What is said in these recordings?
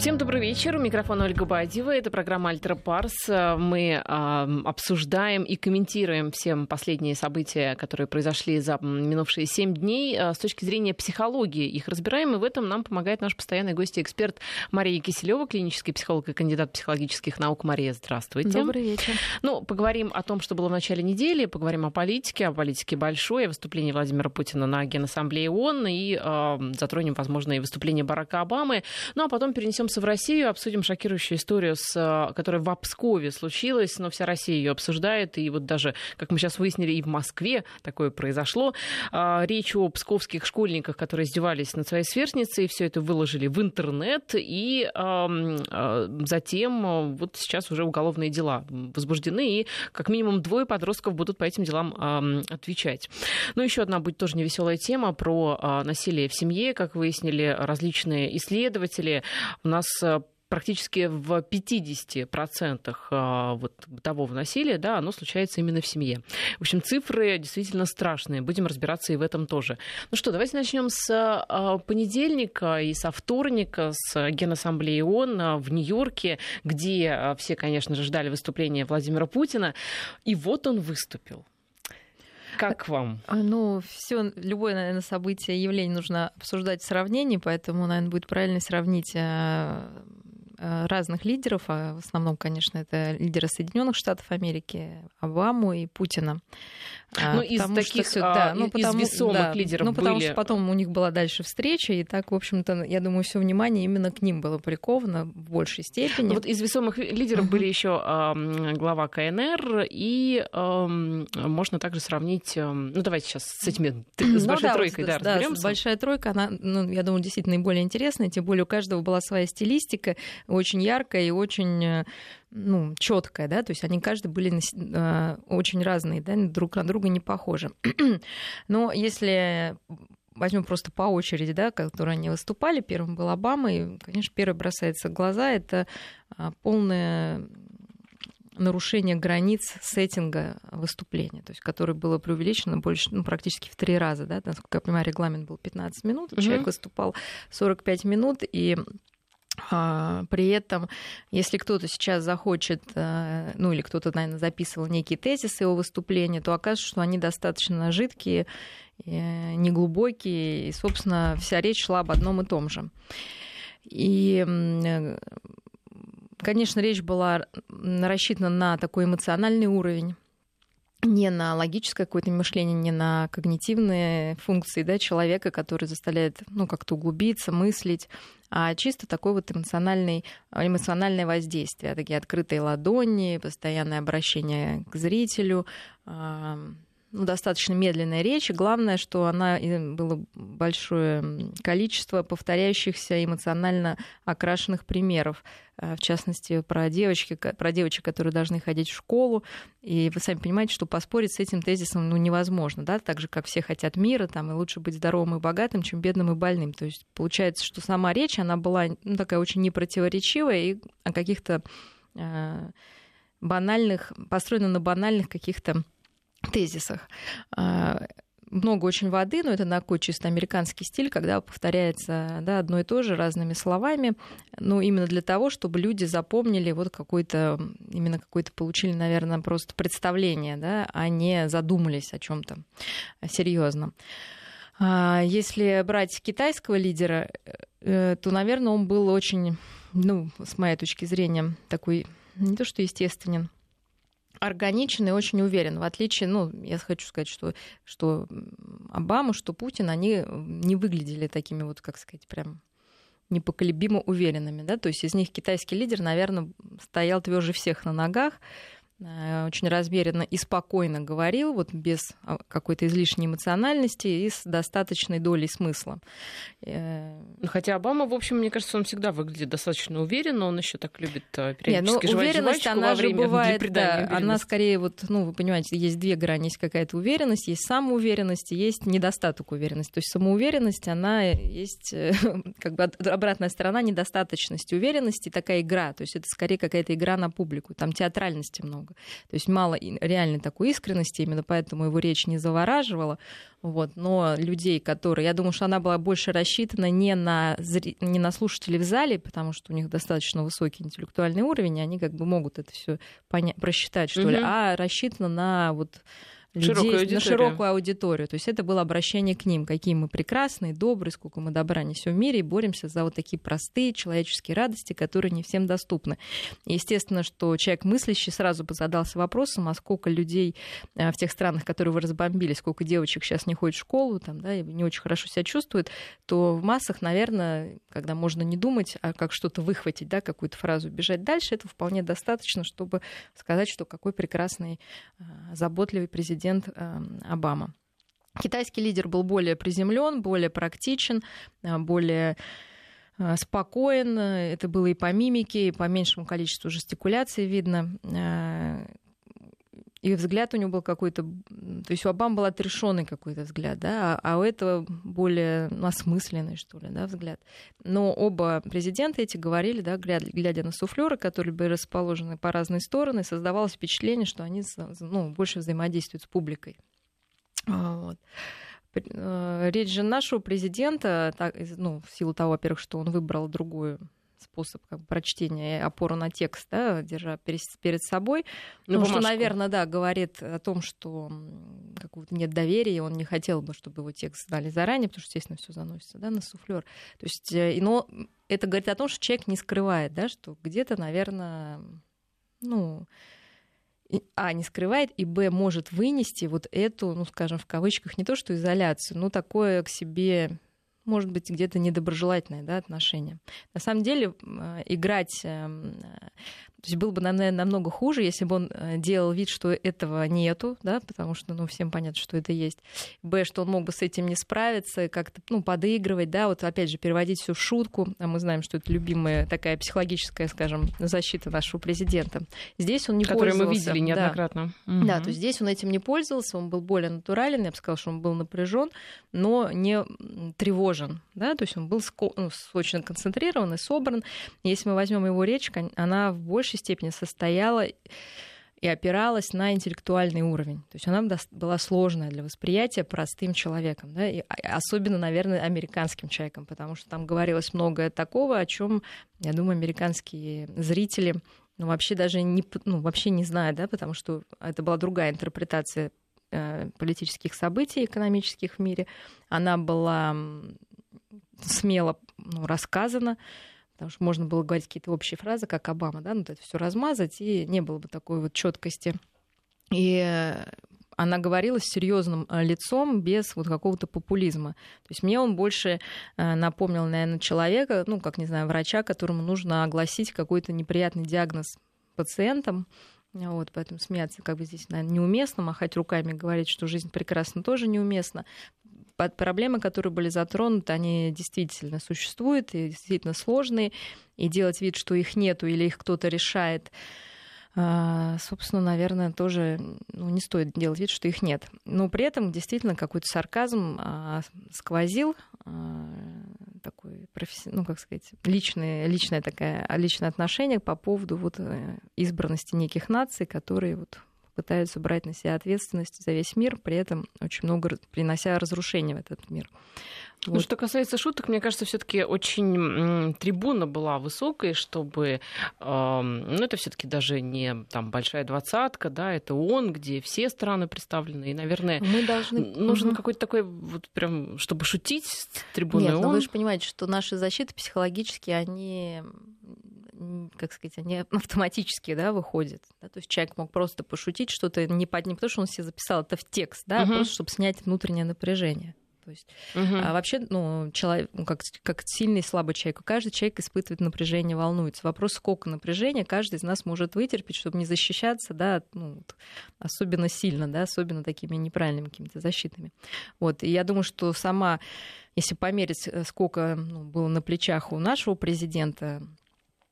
Всем добрый вечер. У микрофона Ольга Бадьева. Это программа «Альтра Парс». Мы э, обсуждаем и комментируем все последние события, которые произошли за минувшие семь дней э, с точки зрения психологии. Их разбираем, и в этом нам помогает наш постоянный гость и эксперт Мария Киселева, клинический психолог и кандидат психологических наук. Мария, здравствуйте. Добрый вечер. Ну, поговорим о том, что было в начале недели, поговорим о политике, о политике большой, о выступлении Владимира Путина на Генассамблее ООН, и э, затронем, возможно, и выступление Барака Обамы. Ну, а потом перенесем вернемся в Россию, обсудим шокирующую историю, с, э, которая в Пскове случилась, но вся Россия ее обсуждает, и вот даже, как мы сейчас выяснили, и в Москве такое произошло. А, речь о псковских школьниках, которые издевались над своей сверстницей, все это выложили в интернет, и а, затем вот сейчас уже уголовные дела возбуждены, и как минимум двое подростков будут по этим делам отвечать. Ну, еще одна будет тоже невеселая тема про а, насилие в семье, как выяснили различные исследователи. У нас нас э, практически в 50% э, вот бытового насилия, да, оно случается именно в семье. В общем, цифры действительно страшные. Будем разбираться и в этом тоже. Ну что, давайте начнем с э, понедельника и со вторника, с Генассамблеи ООН в Нью-Йорке, где все, конечно же, ждали выступления Владимира Путина. И вот он выступил. Как вам? Ну, все, любое, наверное, событие, явление нужно обсуждать в сравнении, поэтому, наверное, будет правильно сравнить э, разных лидеров, а в основном, конечно, это лидеры Соединенных Штатов Америки, Обаму и Путина. А, ну, из таких, что, да, ну, потому, из весомых да, лидеров Ну, потому были... что потом у них была дальше встреча, и так, в общем-то, я думаю, все внимание именно к ним было приковано в большей степени. Ну, вот из весомых лидеров были еще э, глава КНР, и э, можно также сравнить, э, ну, давайте сейчас с этими, с ну, большой да, тройкой, да, да, разберемся. большая тройка, она, ну, я думаю, действительно наиболее интересная, тем более у каждого была своя стилистика, очень яркая и очень э, ну, четкая, да, то есть они каждый были э, очень разные, да, друг на друга не похожи. Но если возьмем просто по очереди, да, которые они выступали, первым был Обама, и, конечно, первое бросается в глаза, это а, полное нарушение границ сеттинга выступления, то есть которое было преувеличено больше, ну, практически в три раза, да, насколько я понимаю, регламент был 15 минут, mm-hmm. человек выступал 45 минут, и при этом, если кто-то сейчас захочет, э, ну или кто-то, наверное, записывал некие тезисы его выступления, то окажется, что они достаточно жидкие, э, неглубокие, и, собственно, вся речь шла об одном и том же. И, э, конечно, речь была рассчитана на такой эмоциональный уровень, не на логическое какое-то мышление, не на когнитивные функции да, человека, который заставляет ну, как-то углубиться, мыслить, а чисто такое вот эмоциональный, эмоциональное воздействие, такие открытые ладони, постоянное обращение к зрителю, ну, достаточно медленная речь. Главное, что она было большое количество повторяющихся эмоционально окрашенных примеров. А, в частности, про, девочки, про девочек, которые должны ходить в школу. И вы сами понимаете, что поспорить с этим тезисом ну, невозможно. Да? Так же, как все хотят мира, там, и лучше быть здоровым и богатым, чем бедным и больным. То есть получается, что сама речь, она была ну, такая очень непротиворечивая и о каких-то э, банальных, построена на банальных каких-то тезисах. А, много очень воды, но это такой чисто американский стиль, когда повторяется да, одно и то же разными словами, ну, именно для того, чтобы люди запомнили вот какой-то, именно какой-то получили, наверное, просто представление, да, а не задумались о чем то серьезном. А, если брать китайского лидера, э, то, наверное, он был очень, ну, с моей точки зрения, такой не то что естественен, органичен и очень уверен. В отличие, ну, я хочу сказать, что, что Обама, что Путин, они не выглядели такими вот, как сказать, прям непоколебимо уверенными. Да? То есть из них китайский лидер, наверное, стоял тверже всех на ногах. Э, очень размеренно и спокойно говорил, вот без а, какой-то излишней эмоциональности и с достаточной долей смысла. Э, ну, хотя Обама, в общем, мне кажется, он всегда выглядит достаточно уверенно, он еще так любит э, периодически Нет, ну, уверенность, она же бывает, да, она скорее вот, ну, вы понимаете, есть две грани, есть какая-то уверенность, есть самоуверенность, есть недостаток уверенности. То есть самоуверенность, она есть как бы обратная сторона недостаточности уверенности, такая игра, то есть это скорее какая-то игра на публику, там театральности много. Много. То есть мало реальной такой искренности, именно поэтому его речь не завораживала. Вот. Но людей, которые... Я думаю, что она была больше рассчитана не на, зри... не на слушателей в зале, потому что у них достаточно высокий интеллектуальный уровень, и они как бы могут это все поня... просчитать, что угу. ли, а рассчитана на вот людей на широкую аудиторию. То есть это было обращение к ним, какие мы прекрасные, добрые, сколько мы добра несем в мире, и боремся за вот такие простые человеческие радости, которые не всем доступны. Естественно, что человек мыслящий сразу бы задался вопросом, а сколько людей э, в тех странах, которые вы разбомбили, сколько девочек сейчас не ходят в школу, там, да, и не очень хорошо себя чувствуют, то в массах, наверное, когда можно не думать, а как что-то выхватить, да, какую-то фразу, бежать дальше, это вполне достаточно, чтобы сказать, что какой прекрасный, э, заботливый президент президент эм, Обама. Китайский лидер был более приземлен, более практичен, э, более э, спокоен. Это было и по мимике, и по меньшему количеству жестикуляций видно. И взгляд у него был какой-то... То есть у Обамы был отрешенный какой-то взгляд, да, а у этого более ну, осмысленный, что ли, да, взгляд. Но оба президента эти говорили, да, глядя на суфлеры, которые были расположены по разные стороны, создавалось впечатление, что они ну, больше взаимодействуют с публикой. А, вот. Э, речь же нашего президента, так, ну, в силу того, во-первых, что он выбрал другую способ как прочтения и опору на текст, да, держа перед собой. Ну, что, наверное, да, говорит о том, что какого-то нет доверия, он не хотел бы, чтобы его текст знали заранее, потому что, естественно, все заносится да, на суфлер. То есть, э, но это говорит о том, что человек не скрывает, да, что где-то, наверное, ну, а, не скрывает, и б, может вынести вот эту, ну, скажем, в кавычках, не то что изоляцию, но такое к себе может быть, где-то недоброжелательное да, отношение. На самом деле, играть эм, то есть было бы, наверное, намного хуже, если бы он э, делал вид, что этого нету, да, потому что, ну, всем понятно, что это есть. Б, что он мог бы с этим не справиться, как-то, ну, подыгрывать, да, вот опять же, переводить всю в шутку, а мы знаем, что это любимая такая психологическая, скажем, защита нашего президента. Здесь он не Которую пользовался. мы видели неоднократно. Да. Угу. да, то есть здесь он этим не пользовался, он был более натурален, я бы сказала, что он был напряжен, но не тревожен, да, то есть он был ну, очень концентрирован и собран. Если мы возьмем его речь, она в большей большей степени состояла и опиралась на интеллектуальный уровень. То есть она была сложная для восприятия простым человеком, да, и а, особенно, наверное, американским человеком, потому что там говорилось многое такого, о чем, я думаю, американские зрители ну, вообще даже не, ну, вообще не знают, да, потому что это была другая интерпретация э, политических событий экономических в мире. Она была смело ну, рассказана, потому что можно было говорить какие-то общие фразы, как Обама, да, ну, это все размазать, и не было бы такой вот четкости. И она говорила с серьезным э, лицом, без вот какого-то популизма. То есть мне он больше э, напомнил, наверное, человека, ну, как, не знаю, врача, которому нужно огласить какой-то неприятный диагноз пациентам, вот, поэтому смеяться как бы здесь, наверное, неуместно, махать руками, говорить, что жизнь прекрасна, тоже неуместно проблемы, которые были затронуты, они действительно существуют и действительно сложные, и делать вид, что их нету или их кто-то решает, а, собственно, наверное, тоже ну, не стоит делать вид, что их нет. Но при этом действительно какой-то сарказм а, сквозил, а, такой, ну, как сказать, личное, личное, такое, личное отношение по поводу вот, э, избранности неких наций, которые вот пытаются брать на себя ответственность за весь мир, при этом очень много принося разрушения в этот мир. Ну, вот. Что касается шуток, мне кажется, все-таки очень трибуна была высокой, чтобы, э, ну это все-таки даже не там большая двадцатка, да, это ООН, где все страны представлены, и, наверное, мы должны нужен угу. какой-то такой вот прям, чтобы шутить с трибуной Нет, ООН. но вы же понимаете, что наши защиты психологически они как сказать, они автоматически да, выходят. Да? То есть человек мог просто пошутить что-то не под ним, потому что он себе записал это в текст, да, угу. просто чтобы снять внутреннее напряжение. То есть, угу. а вообще, ну, человек, ну, как, как сильный и слабый человек, каждый человек испытывает напряжение, волнуется. Вопрос, сколько напряжения каждый из нас может вытерпеть, чтобы не защищаться, да, ну, особенно сильно, да, особенно такими неправильными какими-то защитами. Вот, и я думаю, что сама, если померить, э, сколько ну, было на плечах у нашего президента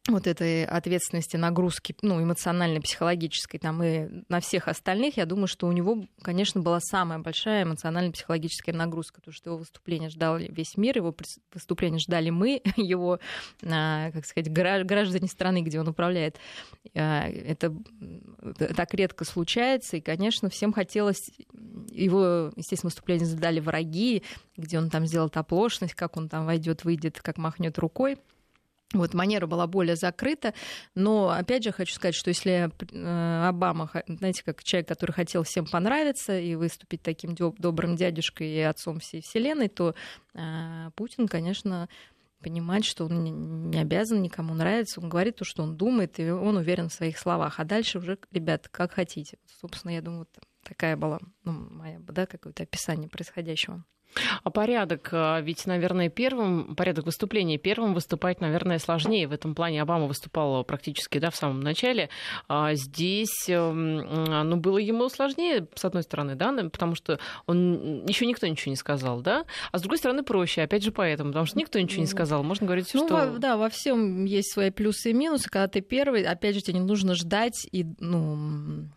вот этой ответственности, нагрузки, ну, эмоциональной, психологической, там, и на всех остальных, я думаю, что у него, конечно, была самая большая эмоционально-психологическая нагрузка, потому что его выступление ждал весь мир, его выступление ждали мы, его, а, как сказать, граждане страны, где он управляет. А, это так редко случается, и, конечно, всем хотелось его, естественно, выступление задали враги, где он там сделал оплошность, как он там войдет, выйдет, как махнет рукой. Вот манера была более закрыта, но опять же хочу сказать, что если э, Обама, знаете, как человек, который хотел всем понравиться и выступить таким добрым дядюшкой и отцом всей вселенной, то э, Путин, конечно, понимает, что он не обязан никому нравиться, он говорит то, что он думает, и он уверен в своих словах. А дальше уже, ребят, как хотите. Собственно, я думаю, такая была ну, моя, да, какое-то описание происходящего. А порядок, а, ведь, наверное, первым, порядок выступления первым выступать, наверное, сложнее. В этом плане Обама выступал практически да, в самом начале. А здесь эм, ну, было ему сложнее, с одной стороны, да, потому что он еще никто ничего не сказал, да, а с другой стороны проще, опять же, поэтому, потому что никто ничего не сказал. Можно говорить все, ну, что... Во, да, во всем есть свои плюсы и минусы. Когда ты первый, опять же, тебе не нужно ждать и, ну,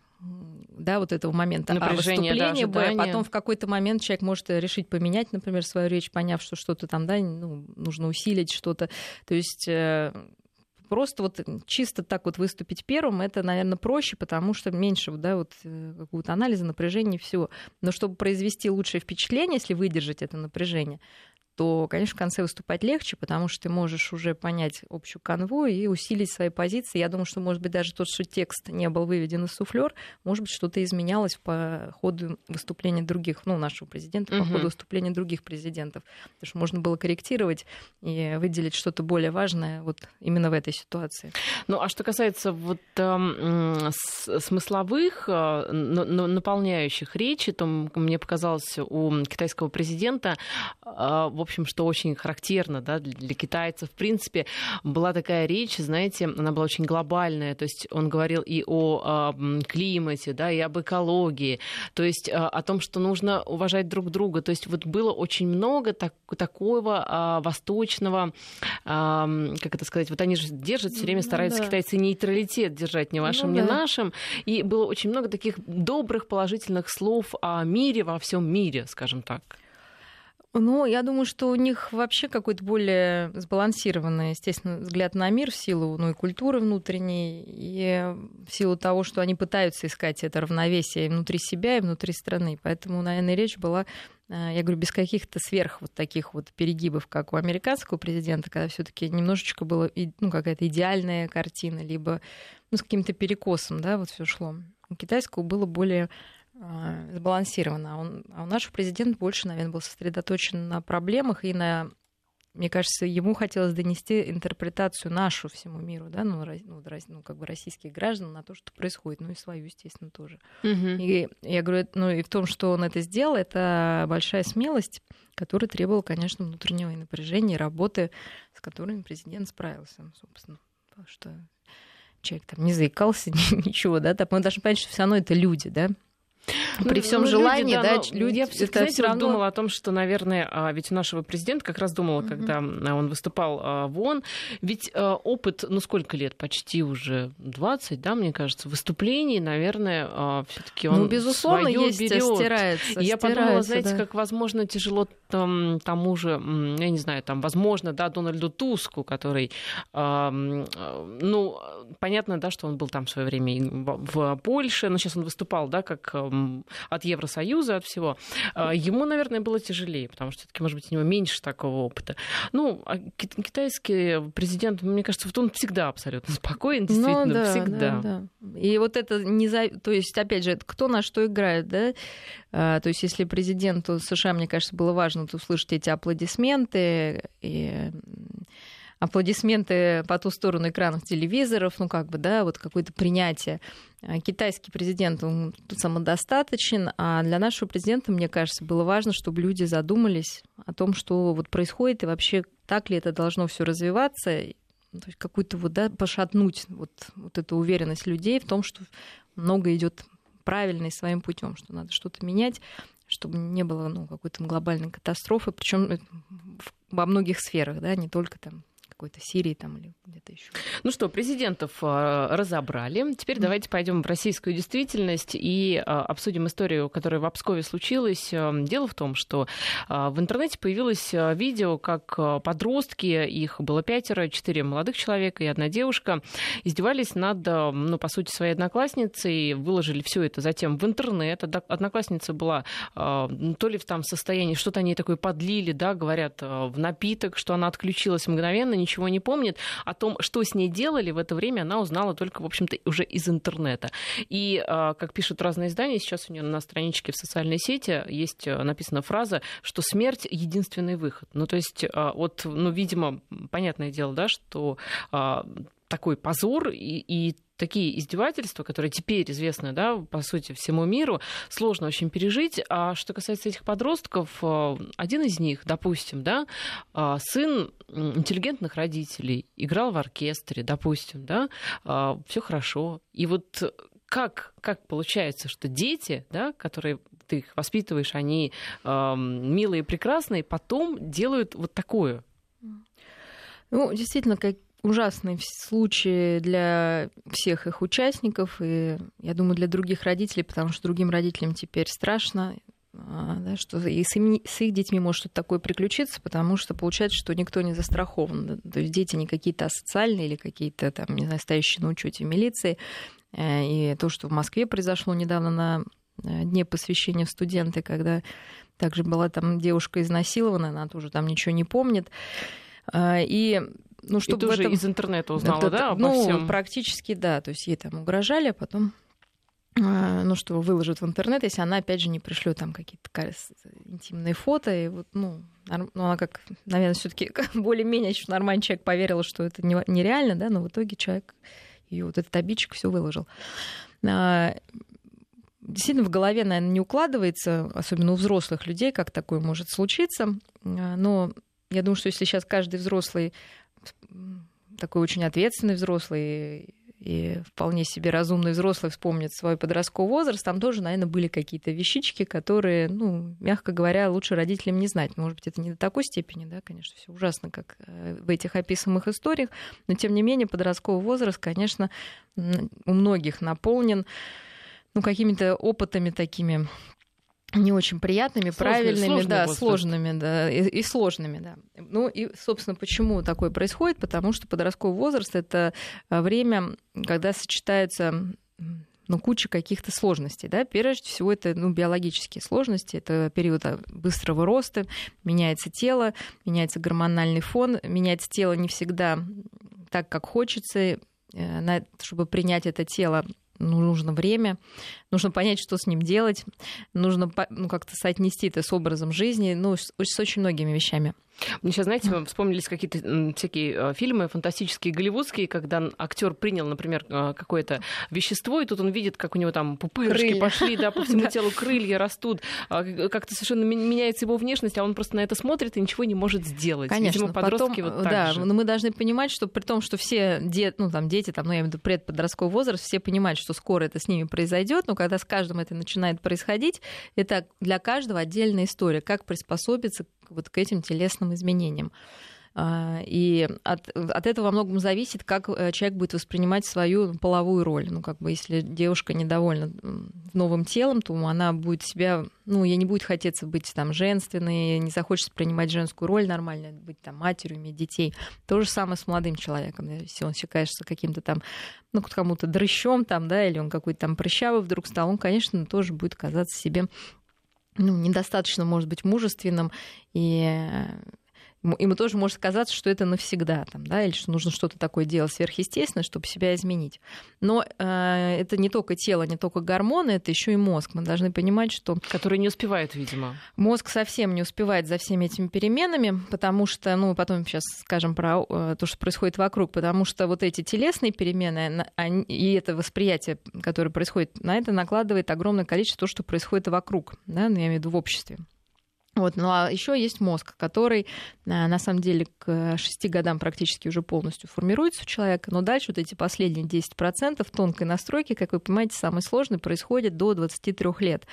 да, вот этого момента Напряжение, а выступления, да, потом в какой-то момент человек может решить поменять, например, свою речь, поняв, что что-то там, да, ну, нужно усилить что-то. То есть э, просто вот чисто так вот выступить первым, это, наверное, проще, потому что меньше да, вот, э, какого-то анализа, напряжения, всего. Но чтобы произвести лучшее впечатление, если выдержать это напряжение, то, конечно, в конце выступать легче, потому что ты можешь уже понять общую канву и усилить свои позиции. Я думаю, что, может быть, даже тот, что текст не был выведен из суфлер, может быть, что-то изменялось по ходу выступления других, ну, нашего президента, по ходу выступления других президентов. Потому что можно было корректировать и выделить что-то более важное вот именно в этой ситуации. Ну, а что касается вот э, смысловых, э, наполняющих речи, то мне показалось у китайского президента э, в общем, что очень характерно да, для китайцев. В принципе, была такая речь, знаете, она была очень глобальная. То есть он говорил и о климате, да, и об экологии, то есть а, о том, что нужно уважать друг друга. То есть вот было очень много так, такого а, восточного, а, как это сказать, вот они же держат все время, ну стараются ну, да. китайцы нейтралитет держать ни вашим, ну, ни да. нашим. И было очень много таких добрых, положительных слов о мире во всем мире, скажем так. Ну, я думаю, что у них вообще какой-то более сбалансированный, естественно, взгляд на мир в силу ну, и культуры внутренней, и в силу того, что они пытаются искать это равновесие внутри себя, и внутри страны. Поэтому, наверное, речь была э, я говорю, без каких-то сверх вот таких вот перегибов, как у американского президента, когда все таки немножечко было ну, какая-то идеальная картина, либо ну, с каким-то перекосом, да, вот все шло. У китайского было более сбалансировано. А, он, а у нашего президента больше, наверное, был сосредоточен на проблемах и на мне кажется, ему хотелось донести интерпретацию нашу всему миру, да, ну, ну, ну как бы российских граждан на то, что происходит, ну и свою, естественно, тоже. Uh-huh. И я говорю, ну и в том, что он это сделал, это большая смелость, которая требовала, конечно, внутреннего напряжения и работы, с которыми президент справился, собственно, потому что человек там не заикался, ничего, да, там мы должны понять, что все равно это люди, да, ну, при всем ну, желании, люди, да, да люди я все знаете, равно... думала о том, что, наверное, а, ведь у нашего президента как раз думала, угу. когда он выступал а, в ООН, ведь а, опыт, ну сколько лет, почти уже 20, да, мне кажется, выступлений, наверное, все-таки он ну, безусловно, есть, берет. стирается. И я стирается, подумала, знаете, да. как возможно тяжело там, тому же, я не знаю, там, возможно, да, Дональду Туску, который, ну, понятно, да, что он был там в свое время в Польше, но сейчас он выступал, да, как от Евросоюза, от всего, а, ему, наверное, было тяжелее, потому что все-таки, может быть, у него меньше такого опыта. Ну, а китайский президент, мне кажется, вот он всегда абсолютно спокоен, ну действительно, ну, да, всегда. Да, да. И вот это не за... То есть, опять же, кто на что играет, да? А, то есть, если президенту США, мне кажется, было важно услышать эти аплодисменты и аплодисменты по ту сторону экранов телевизоров, ну как бы, да, вот какое-то принятие. А китайский президент, он самодостаточен, а для нашего президента, мне кажется, было важно, чтобы люди задумались о том, что вот происходит и вообще так ли это должно все развиваться, ну, то есть какую-то вот, да, пошатнуть вот, вот эту уверенность людей в том, что много идет правильно и своим путем, что надо что-то менять, чтобы не было ну, какой-то глобальной катастрофы, причем во многих сферах, да, не только там какой-то Сирии там или где-то еще. Ну что, президентов э, разобрали. Теперь mm. давайте пойдем в российскую действительность и э, обсудим историю, которая в Обскове случилась. Дело в том, что в интернете появилось видео, как подростки, их было пятеро, четыре молодых человека и одна девушка, издевались над, ну, по сути, своей одноклассницей, выложили все это затем в интернет. Одноклассница была то ли в там состоянии, что-то они такое подлили, да, говорят, в напиток, что она отключилась мгновенно, ничего не помнит. О том, что с ней делали в это время, она узнала только, в общем-то, уже из интернета. И, как пишут разные издания, сейчас у нее на страничке в социальной сети есть написана фраза, что смерть — единственный выход. Ну, то есть, вот, ну, видимо, понятное дело, да, что такой позор и, и такие издевательства, которые теперь известны, да, по сути, всему миру, сложно очень пережить. А что касается этих подростков, э, один из них, допустим, да, э, сын интеллигентных родителей, играл в оркестре, допустим, да, э, все хорошо. И вот как, как получается, что дети, да, которые ты их воспитываешь, они э, милые и прекрасные, потом делают вот такое? Ну, действительно, как, ужасный случай для всех их участников, и, я думаю, для других родителей, потому что другим родителям теперь страшно, а, да, что и с, им, с их детьми может что-то такое приключиться, потому что получается, что никто не застрахован. То есть дети не какие-то асоциальные или какие-то там, не знаю, стоящие на учете милиции. Э, и то, что в Москве произошло недавно на э, дне посвящения студенты, когда также была там девушка изнасилована, она тоже там ничего не помнит. А, и ну, чтобы и тоже этом... из интернета узнала, это, да, обо ну, всем? практически, да. То есть ей там угрожали, а потом а, ну, что выложат в интернет, если она, опять же, не пришлет там какие-то интимные фото, и вот, ну, ну она как, наверное, все таки более-менее нормальный человек поверила, что это нереально, да, но в итоге человек, ее вот этот обидчик все выложил. А, действительно, в голове, наверное, не укладывается, особенно у взрослых людей, как такое может случиться, но я думаю, что если сейчас каждый взрослый такой очень ответственный взрослый и вполне себе разумный взрослый вспомнит свой подростковый возраст, там тоже, наверное, были какие-то вещички, которые, ну, мягко говоря, лучше родителям не знать. Может быть, это не до такой степени, да, конечно, все ужасно, как э, в этих описанных историях, но, тем не менее, подростковый возраст, конечно, у многих наполнен ну, какими-то опытами такими не очень приятными, Сложный, правильными, сложный да, возраст. сложными, да, и, и сложными, да. Ну и, собственно, почему такое происходит? Потому что подростковый возраст это а, время, когда сочетается ну, куча каких-то сложностей. Да? Прежде всего, это ну, биологические сложности, это период а, быстрого роста, меняется тело, меняется гормональный фон, меняется тело не всегда так, как хочется, э, чтобы принять это тело нужно время, нужно понять, что с ним делать, нужно ну, как-то соотнести это с образом жизни, ну, с, с очень многими вещами. Мне сейчас, знаете, вспомнились какие-то всякие э, фильмы фантастические, голливудские, когда актер принял, например, э, какое-то вещество, и тут он видит, как у него там пупырышки крылья. пошли, да, по всему телу крылья растут, а, как-то совершенно меняется его внешность, а он просто на это смотрит и ничего не может сделать. Конечно, Видимо, подростки потом, вот так да, же. но мы должны понимать, что при том, что все де, ну, там, дети, там, ну, я имею в виду предподростковый возраст, все понимают, что скоро это с ними произойдет, но когда с каждым это начинает происходить, это для каждого отдельная история, как приспособиться вот к этим телесным изменениям. А, и от, от этого во многом зависит, как э, человек будет воспринимать свою половую роль. Ну, как бы, если девушка недовольна новым телом, то она будет себя, ну, ей не будет хотеться быть там женственной, не захочет принимать женскую роль нормально, быть там матерью, иметь детей. То же самое с молодым человеком. Если он кажется каким-то там, ну, кому-то дрыщом там, да, или он какой-то там прыщавый вдруг стал, он, конечно, тоже будет казаться себе ну, недостаточно, может быть, мужественным и ему тоже может казаться, что это навсегда, там, да, или что нужно что-то такое делать сверхъестественное, чтобы себя изменить. Но э, это не только тело, не только гормоны, это еще и мозг. Мы должны понимать, что... Который не успевает, видимо. Мозг совсем не успевает за всеми этими переменами, потому что, ну, потом сейчас скажем про э, то, что происходит вокруг, потому что вот эти телесные перемены они, и это восприятие, которое происходит, на это накладывает огромное количество того, что происходит вокруг, да, ну, я имею в виду в обществе. Вот, ну а еще есть мозг, который а, на самом деле к 6 годам практически уже полностью формируется у человека, но дальше вот эти последние 10% тонкой настройки, как вы понимаете, самый сложный происходит до 23 лет.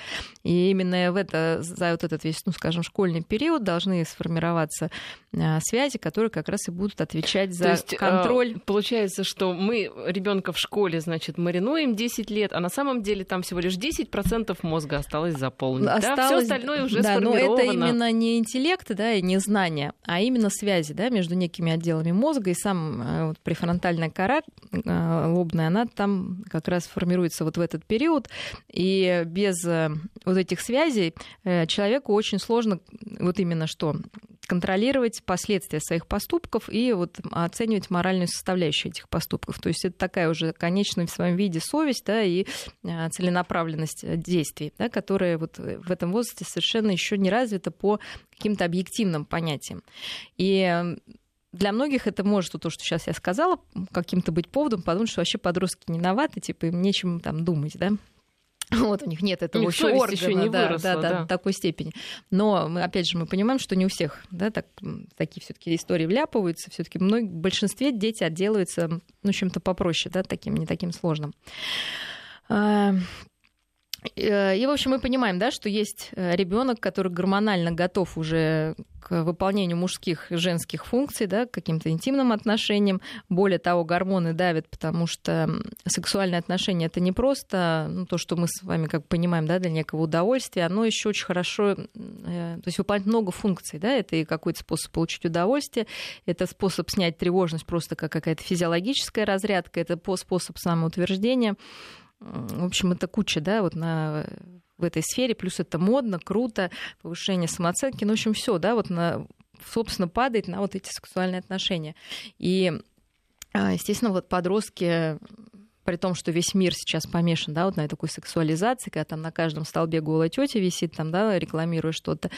И именно в это, за вот этот весь, ну скажем, школьный период должны сформироваться а, связи, которые как раз и будут отвечать за То есть, контроль. Получается, что мы ребенка в школе, значит, маринуем 10 лет, а на самом деле там всего лишь 10% мозга осталось заполнить. Осталось, да? Все остальное уже да, сформировано именно не интеллект, да, и не знание, а именно связи, да, между некими отделами мозга. И сам э, вот, префронтальная кора э, лобная, она там как раз формируется вот в этот период, и без э, вот этих связей человеку очень сложно вот именно что контролировать последствия своих поступков и вот оценивать моральную составляющую этих поступков. То есть это такая уже конечная в своем виде совесть да, и целенаправленность действий, да, которая вот в этом возрасте совершенно еще не развита по каким-то объективным понятиям. И для многих это может, то, что сейчас я сказала, каким-то быть поводом, подумать, что вообще подростки не виноваты, типа им нечем там думать, да. Вот у них нет этого еще органа, еще не да, выросла, да, да, да, такой степени. Но мы, опять же, мы понимаем, что не у всех, да, так, такие все-таки истории вляпываются, все-таки в большинстве дети отделываются, ну, чем-то попроще, да, таким, не таким сложным. Э, и, в общем, мы понимаем, да, что есть э, ребенок, который гормонально готов уже к выполнению мужских женских функций, да, к каким-то интимным отношениям. Более того, гормоны давят, потому что сексуальные отношения это не просто ну, то, что мы с вами как понимаем, да, для некого удовольствия, оно еще очень хорошо, э, то есть выполняет много функций, да, это и какой-то способ получить удовольствие, это способ снять тревожность просто как какая-то физиологическая разрядка, это способ самоутверждения. В общем, это куча, да, вот на в этой сфере, плюс это модно, круто, повышение самооценки, ну, в общем, все, да, вот на, собственно, падает на вот эти сексуальные отношения. И, а, естественно, вот подростки при том, что весь мир сейчас помешан, да, вот на такой сексуализации, когда там на каждом столбе голая тетя висит, там, да, рекламируя что-то.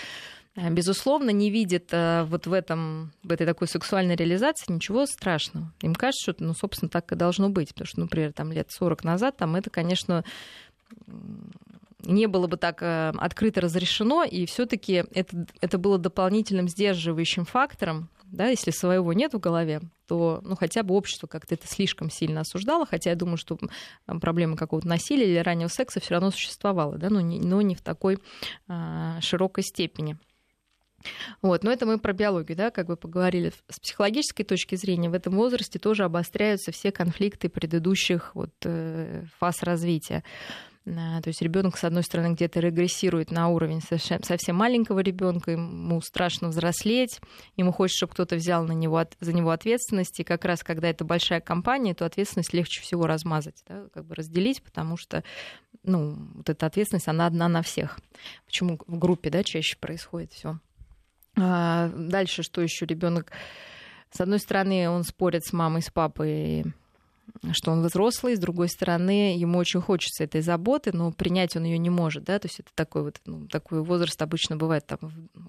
Э, безусловно, не видит э, вот в этом, в этой такой сексуальной реализации ничего страшного. Им кажется, что, ну, собственно, так и должно быть, потому что, например, там лет 40 назад там это, конечно, не было бы так э, открыто разрешено, и все-таки это, это было дополнительным сдерживающим фактором, да, если своего нет в голове, то ну, хотя бы общество как-то это слишком сильно осуждало, хотя я думаю, что проблема какого-то насилия или раннего секса все равно существовала, да, но не, но не в такой а, широкой степени. Вот, но это мы про биологию, да, как бы поговорили. С психологической точки зрения в этом возрасте тоже обостряются все конфликты предыдущих вот, э, фаз развития. То есть ребенок, с одной стороны, где-то регрессирует на уровень совсем маленького ребенка, ему страшно взрослеть, ему хочется, чтобы кто-то взял на него, за него ответственность, и как раз когда это большая компания, то ответственность легче всего размазать, да, как бы разделить, потому что ну, вот эта ответственность, она одна на всех. Почему в группе да, чаще происходит все. А дальше что еще ребенок? С одной стороны, он спорит с мамой, с папой, что он взрослый, с другой стороны, ему очень хочется этой заботы, но принять он ее не может, да, то есть это такой вот ну, такой возраст обычно бывает там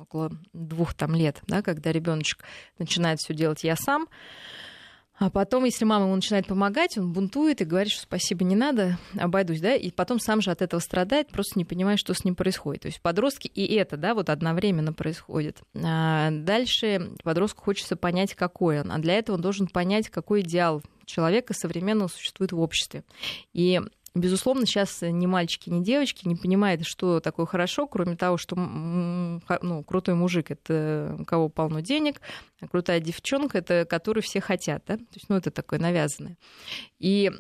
около двух там лет, да, когда ребеночек начинает все делать я сам, а потом, если мама ему начинает помогать, он бунтует и говорит, что спасибо, не надо, обойдусь, да, и потом сам же от этого страдает, просто не понимая, что с ним происходит. То есть подростки и это, да, вот одновременно происходит. А дальше подростку хочется понять, какой он, а для этого он должен понять, какой идеал человека современного существует в обществе. И Безусловно, сейчас ни мальчики, ни девочки не понимают, что такое хорошо, кроме того, что ну, крутой мужик — это у кого полно денег, а крутая девчонка — это которую все хотят. Да? То есть, ну, это такое навязанное. И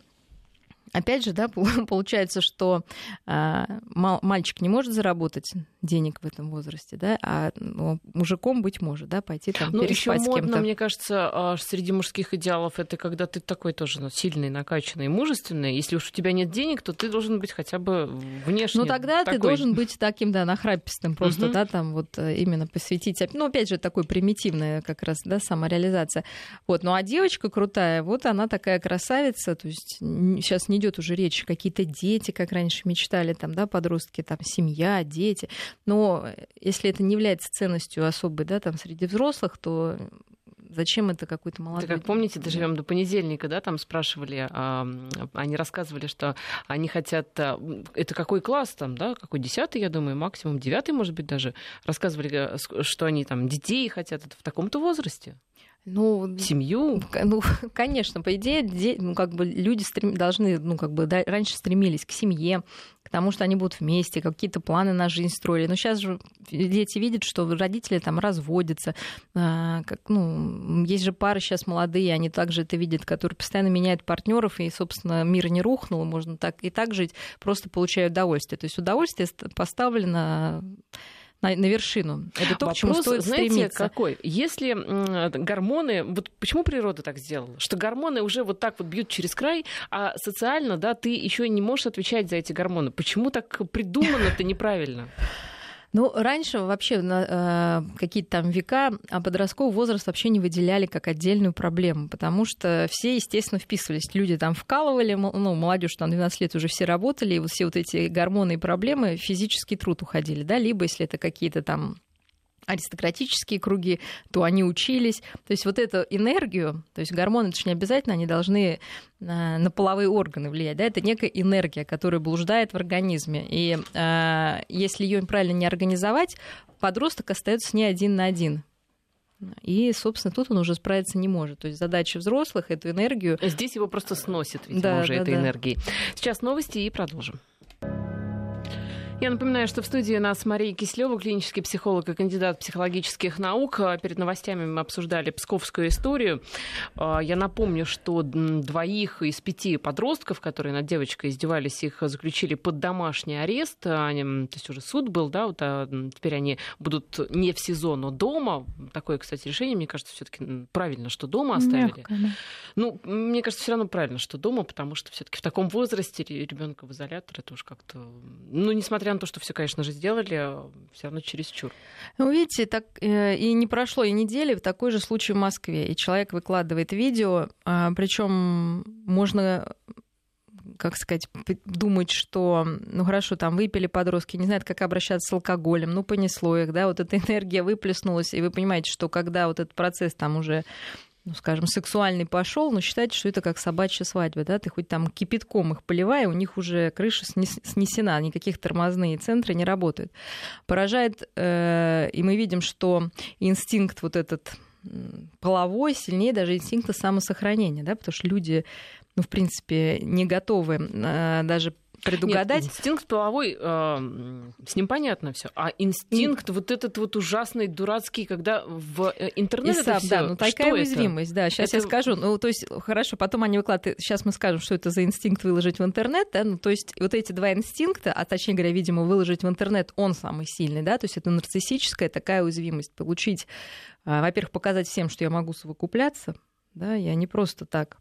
Опять же, да, получается, что а, мальчик не может заработать денег в этом возрасте, да, а ну, мужиком быть может, да, пойти там ну, переспать еще модно, с кем-то. мне кажется, а, среди мужских идеалов это когда ты такой тоже ну, сильный, накачанный, мужественный. Если уж у тебя нет денег, то ты должен быть хотя бы внешне Ну тогда такой. ты должен быть таким, да, нахрапистым просто, угу. да, там вот э, именно посвятить, ну опять же такой примитивная как раз, да, самореализация. Вот, ну а девочка крутая, вот она такая красавица, то есть сейчас не идет уже речь, какие-то дети, как раньше мечтали, там, да, подростки, там, семья, дети. Но если это не является ценностью особой, да, там, среди взрослых, то зачем это какой-то молодой... Это как помните, доживем до понедельника, да, там спрашивали, а, они рассказывали, что они хотят... А, это какой класс там, да, какой десятый, я думаю, максимум девятый, может быть, даже. Рассказывали, э, что они там детей хотят это в таком-то возрасте. Ну, семью? Ну, конечно, по идее, ну, как бы люди стрем... должны, ну, как бы да, раньше стремились к семье, к тому, что они будут вместе, какие-то планы на жизнь строили. Но сейчас же дети видят, что родители там разводятся. А, как, ну, есть же пары сейчас молодые, они также это видят, которые постоянно меняют партнеров, и, собственно, мир не рухнул, можно так и так жить, просто получают удовольствие. То есть удовольствие поставлено на, на вершину. Это то, Вопрос, к чему стоит знаете, стремиться. какой? Если гормоны... Вот почему природа так сделала? Что гормоны уже вот так вот бьют через край, а социально, да, ты еще не можешь отвечать за эти гормоны. Почему так придумано-то неправильно? Ну, раньше вообще на э, какие-то там века а подростковый возраст вообще не выделяли как отдельную проблему, потому что все, естественно, вписывались. Люди там вкалывали, ну, молодежь там 12 лет уже все работали, и вот все вот эти гормоны и проблемы, физический труд уходили, да, либо если это какие-то там аристократические круги, то они учились. То есть вот эту энергию, то есть гормоны, это же не обязательно, они должны на, на половые органы влиять. Да? Это некая энергия, которая блуждает в организме. И э, если ее правильно не организовать, подросток остается не один на один. И, собственно, тут он уже справиться не может. То есть задача взрослых эту энергию... Здесь его просто сносит, видимо, да, уже да, этой да. энергией. Сейчас новости и продолжим. Я напоминаю, что в студии нас Мария Кислева, клинический психолог и кандидат психологических наук. Перед новостями мы обсуждали псковскую историю. А, я напомню, что двоих из пяти подростков, которые над девочкой издевались, их заключили под домашний арест. Они, то есть уже суд был, да, вот, а теперь они будут не в СИЗО, но дома. Такое, кстати, решение, мне кажется, все-таки правильно, что дома оставили. Мягко, да. Ну, мне кажется, все равно правильно, что дома, потому что все-таки в таком возрасте ребенка в изолятор это уж как-то, ну, несмотря несмотря на то, что все, конечно же, сделали, все равно чересчур. Ну, видите, так э, и не прошло и недели, такой же случай в Москве. И человек выкладывает видео, а, причем можно как сказать, думать, что, ну хорошо, там выпили подростки, не знают, как обращаться с алкоголем, ну понесло их, да, вот эта энергия выплеснулась, и вы понимаете, что когда вот этот процесс там уже ну, скажем, сексуальный пошел, но считайте, что это как собачья свадьба, да, ты хоть там кипятком их поливай, у них уже крыша снесена, никаких тормозные центры не работают. Поражает, э, и мы видим, что инстинкт вот этот половой сильнее даже инстинкта самосохранения, да, потому что люди ну, в принципе, не готовы э, даже предугадать. Нет, инстинкт половой, э, с ним понятно все. А инстинкт вот этот вот ужасный, дурацкий, когда в э, интернет это да, ну такая уязвимость, да. Сейчас это... я скажу. Ну, то есть, хорошо, потом они выкладывают. Сейчас мы скажем, что это за инстинкт выложить в интернет, да. Ну, то есть, вот эти два инстинкта, а точнее говоря, видимо, выложить в интернет, он самый сильный, да. То есть, это нарциссическая такая уязвимость. Получить, э, во-первых, показать всем, что я могу совокупляться, да, я не просто так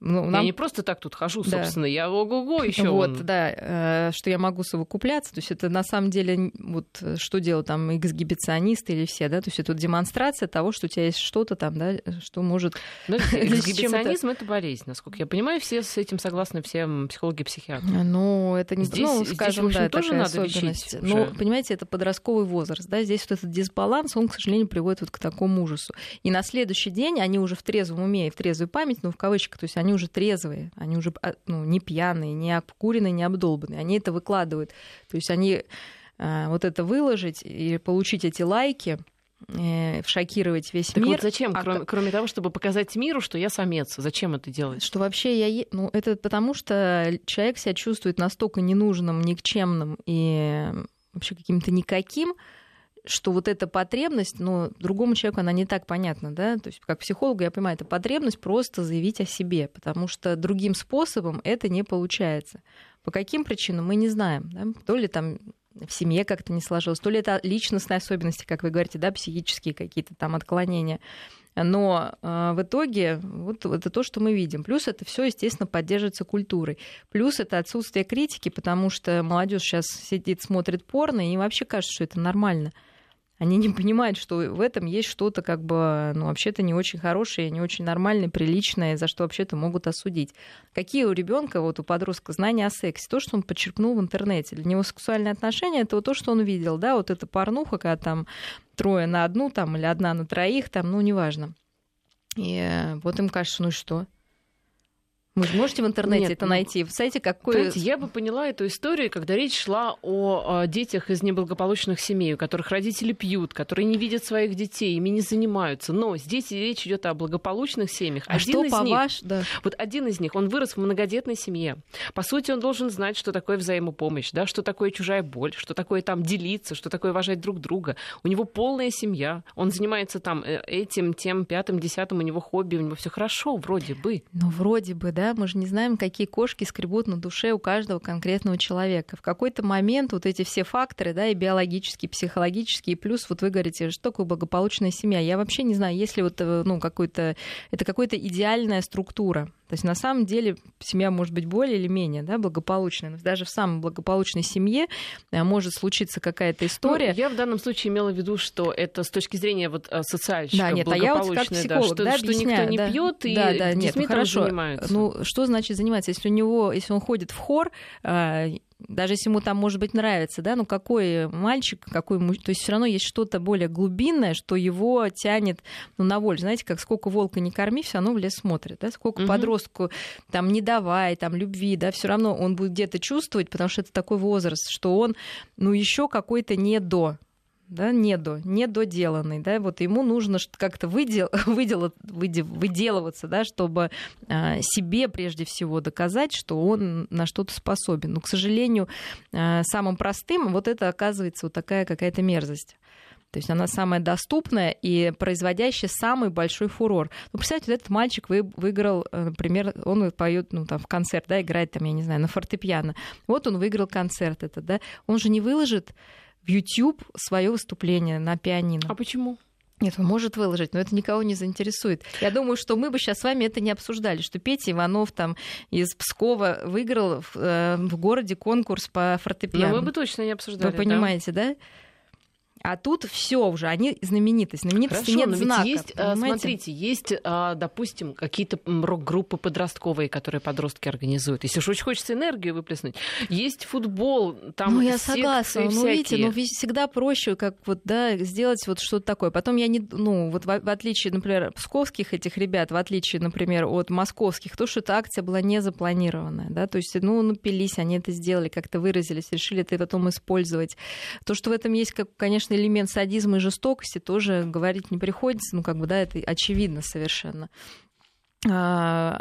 ну, нам... Я не просто так тут хожу, да. собственно, я ого-го еще. Вот, вон. да, э, что я могу совокупляться. То есть это на самом деле, вот что делают там эксгибиционисты или все, да, то есть это вот демонстрация того, что у тебя есть что-то там, да, что может... Но эксгибиционизм — это болезнь, насколько я понимаю, все с этим согласны, все психологи и психиатры. Ну, это не... Здесь, ну, скажем, здесь, в общем, да, тоже надо. Лечить Но, понимаете, это подростковый возраст, да, здесь вот этот дисбаланс, он, к сожалению, приводит вот к такому ужасу. И на следующий день они уже в трезвом уме и в трезвой памяти, ну, в кавычках, то есть они уже трезвые, они уже а, ну, не пьяные, не обкуренные, не обдолбанные. Они это выкладывают. То есть они а, вот это выложить и получить эти лайки, э, шокировать весь так мир. Вот зачем, а кроме, кроме того, чтобы показать миру, что я самец? Зачем это делать? Что вообще я... Ну, это потому, что человек себя чувствует настолько ненужным, никчемным и вообще каким-то никаким, что вот эта потребность, ну, другому человеку она не так понятна, да, то есть как психологу я понимаю, это потребность просто заявить о себе, потому что другим способом это не получается. По каким причинам мы не знаем, да? то ли там в семье как-то не сложилось, то ли это личностные особенности, как вы говорите, да, психические какие-то там отклонения. Но э, в итоге вот это то, что мы видим. Плюс это все, естественно, поддерживается культурой. Плюс это отсутствие критики, потому что молодежь сейчас сидит, смотрит порно, и им вообще кажется, что это нормально. Они не понимают, что в этом есть что-то как бы, ну, вообще-то не очень хорошее, не очень нормальное, приличное, за что вообще-то могут осудить. Какие у ребенка, вот у подростка, знания о сексе? То, что он подчеркнул в интернете. Для него сексуальные отношения — это вот то, что он видел, да, вот эта порнуха, когда там трое на одну там или одна на троих, там, ну, неважно. И вот им кажется, ну и что? Вы можете в интернете Нет, это ну, найти? В сайте какой... Знаете, я бы поняла эту историю, когда речь шла о, о детях из неблагополучных семей, у которых родители пьют, которые не видят своих детей, ими не занимаются. Но здесь речь идет о благополучных семьях. А один что из по них, ваш... да. Вот один из них, он вырос в многодетной семье. По сути, он должен знать, что такое взаимопомощь, да, что такое чужая боль, что такое там делиться, что такое уважать друг друга. У него полная семья. Он занимается там э, этим, тем, пятым, десятым, у него хобби, у него все хорошо, вроде бы. Ну, вроде бы, да мы же не знаем, какие кошки скребут на душе у каждого конкретного человека. В какой-то момент вот эти все факторы, да, и биологические, и психологические, и плюс вот вы говорите, что такое благополучная семья. Я вообще не знаю, если вот, э, ну, какой-то, это какая-то идеальная структура. То есть на самом деле семья может быть более или менее да, благополучной, но даже в самой благополучной семье э, может случиться какая-то ну, история. Ну, я в данном случае имела в виду, что это с точки зрения вот э, социальщика да, нет, а я вот как психолог, да, что, да, что никто не да, пьет и да, да, нет, ну, хорошо. занимаются. Ну, что значит заниматься? Если у него, если он ходит в хор, э, даже если ему там, может быть, нравится, да, ну какой мальчик, какой то есть все равно есть что-то более глубинное, что его тянет ну, на волю. Знаете, как сколько волка не корми, все равно в лес смотрит, да, сколько угу. подростку там не давай, там любви, да, все равно он будет где-то чувствовать, потому что это такой возраст, что он, ну, еще какой-то не до, да, недо, недоделанный, да, вот ему нужно как-то выдел, выдел, выдел, выделываться, да, чтобы а, себе прежде всего доказать, что он на что-то способен. Но, к сожалению, а, самым простым вот это оказывается вот такая какая-то мерзость. То есть она самая доступная и производящая самый большой фурор. Ну, представьте, вот этот мальчик вы, выиграл, э, например, он поет ну, там, в концерт, да, играет там, я не знаю, на фортепиано. Вот он выиграл концерт этот, да. Он же не выложит в YouTube свое выступление на пианино. А почему? Нет, он может выложить, но это никого не заинтересует. Я думаю, что мы бы сейчас с вами это не обсуждали, что Петя Иванов там из Пскова выиграл в, э, в городе конкурс по фортепиано. Но мы бы точно не обсуждали. Вы понимаете, да? да? А тут все уже, они знаменитость. Знаменитости Хорошо, нет но знака. есть, а, понимаете? смотрите, есть, а, допустим, какие-то рок-группы подростковые, которые подростки организуют. Если уж очень хочется энергию выплеснуть. Есть футбол, там Ну, я согласна. Ну, видите, ну, всегда проще, как вот, да, сделать вот что-то такое. Потом я не, ну, вот в, в отличие, например, псковских этих ребят, в отличие, например, от московских, то, что эта акция была не запланированная, да, то есть, ну, напились, они это сделали, как-то выразились, решили это потом использовать. То, что в этом есть, как, конечно, элемент садизма и жестокости тоже говорить не приходится, ну, как бы, да, это очевидно совершенно. А,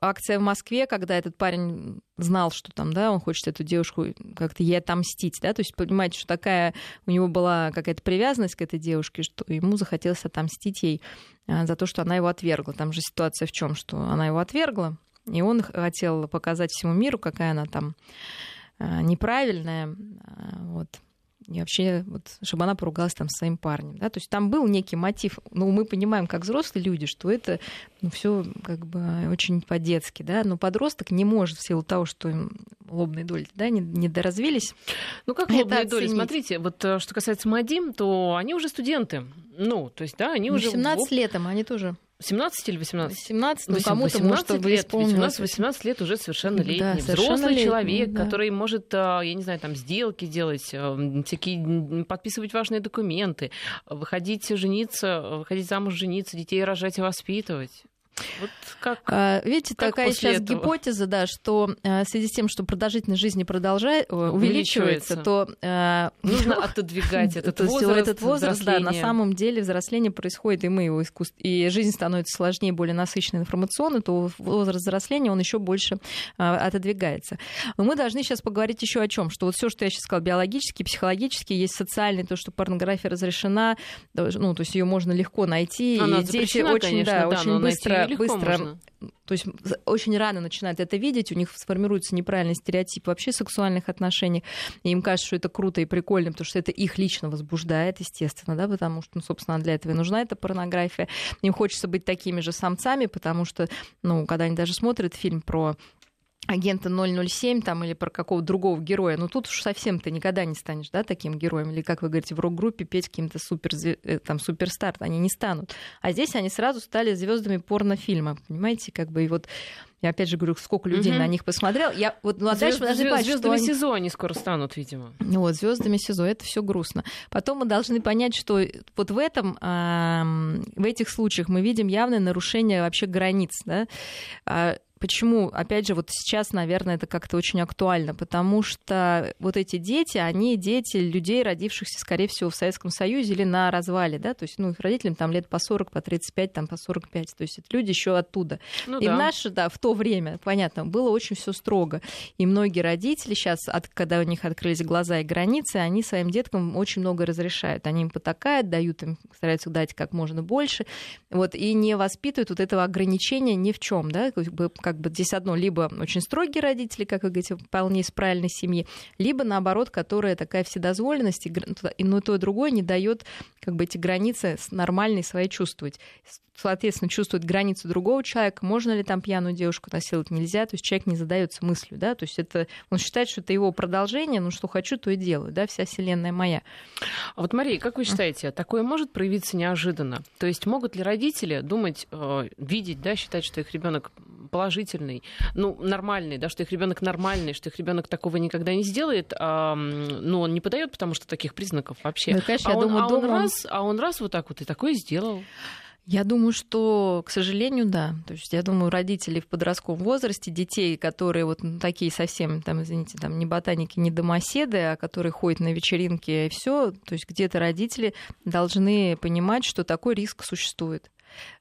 акция в Москве, когда этот парень знал, что там, да, он хочет эту девушку как-то ей отомстить, да, то есть понимаете, что такая у него была какая-то привязанность к этой девушке, что ему захотелось отомстить ей а, за то, что она его отвергла. Там же ситуация в чем, что она его отвергла, и он хотел показать всему миру, какая она там а, неправильная, вот и вообще, вот, чтобы она поругалась там с своим парнем. Да? То есть там был некий мотив. Но мы понимаем, как взрослые люди, что это ну, все как бы очень по-детски. Да? Но подросток не может в силу того, что им лобные доли да, не, не доразвились. Ну, как лобные доли? Смотрите, вот э, что касается Мадим, то они уже студенты. Ну, то есть, да, они ну, уже... 17 лет им, они тоже 17 или 18? 17, ну кому-то может лет, 18, 18 лет уже совершеннолетний, да, взрослый человек, да. который может, а, я не знаю, там сделки делать, а, всякие, подписывать важные документы, выходить жениться, выходить замуж, жениться, детей рожать и воспитывать. Вот как, а, Видите, как такая сейчас этого? гипотеза, да, что э, в связи с тем, что продолжительность жизни продолжает, увеличивается, увеличивается, то э, нужно ну, отодвигать этот возраст. Этот возраст, да, на самом деле взросление происходит, и мы его искусств, и жизнь становится сложнее, более насыщенной информационно, то возраст взросления он еще больше э, отодвигается. Но мы должны сейчас поговорить еще о чем, что вот все, что я сейчас сказала, биологически, психологически, есть социальный, то, что порнография разрешена, ну, то есть ее можно легко найти, Она и дети очень, конечно, да, да, очень быстро быстро можно. то есть очень рано начинают это видеть, у них сформируется неправильный стереотип вообще сексуальных отношений, и им кажется, что это круто и прикольно, потому что это их лично возбуждает, естественно, да, потому что, ну, собственно, для этого и нужна эта порнография. Им хочется быть такими же самцами, потому что, ну, когда они даже смотрят фильм про агента 007 там, или про какого-то другого героя. Но тут уж совсем ты никогда не станешь да, таким героем. Или, как вы говорите, в рок-группе петь каким-то супер, э, там, суперстар. Они не станут. А здесь они сразу стали звездами порнофильма. Понимаете, как бы и вот я опять же говорю, сколько людей угу. на них посмотрел. Я вот ну, а дальше Звезд, звезд, звездами они... СИЗО они скоро станут, видимо. Ну вот звездами СИЗО, это все грустно. Потом мы должны понять, что вот в этом, э, в этих случаях мы видим явное нарушение вообще границ, да. Почему, опять же, вот сейчас, наверное, это как-то очень актуально, потому что вот эти дети, они дети людей, родившихся, скорее всего, в Советском Союзе или на развале, да, то есть, ну, их родителям там лет по 40, по 35, там по 45, то есть это люди еще оттуда. Ну, и да. в наше, да, в то время, понятно, было очень все строго. И многие родители сейчас, от, когда у них открылись глаза и границы, они своим деткам очень много разрешают. Они им потакают, дают им, стараются дать как можно больше, вот, и не воспитывают вот этого ограничения ни в чем, да, как бы как бы здесь одно, либо очень строгие родители, как вы говорите, вполне из правильной семьи, либо наоборот, которая такая вседозволенность, и, ну, то и другое не дает как бы эти границы нормальные свои чувствовать соответственно, чувствует границу другого человека, можно ли там пьяную девушку насиловать, нельзя, то есть человек не задается мыслью, да, то есть это, он считает, что это его продолжение, ну, что хочу, то и делаю, да, вся вселенная моя. А вот, Мария, как вы считаете, такое может проявиться неожиданно? То есть могут ли родители думать, э, видеть, да, считать, что их ребенок положительный, ну, нормальный, да, что их ребенок нормальный, что их ребенок такого никогда не сделает, а, ну, он не подает, потому что таких признаков вообще. Ну, конечно, а я он, думаю, а дома... он раз, а он раз вот так вот и такое сделал. Я думаю, что, к сожалению, да. То есть я думаю, родители в подростковом возрасте, детей, которые вот ну, такие совсем, там, извините, там не ботаники, не домоседы, а которые ходят на вечеринки и все, то есть где-то родители должны понимать, что такой риск существует.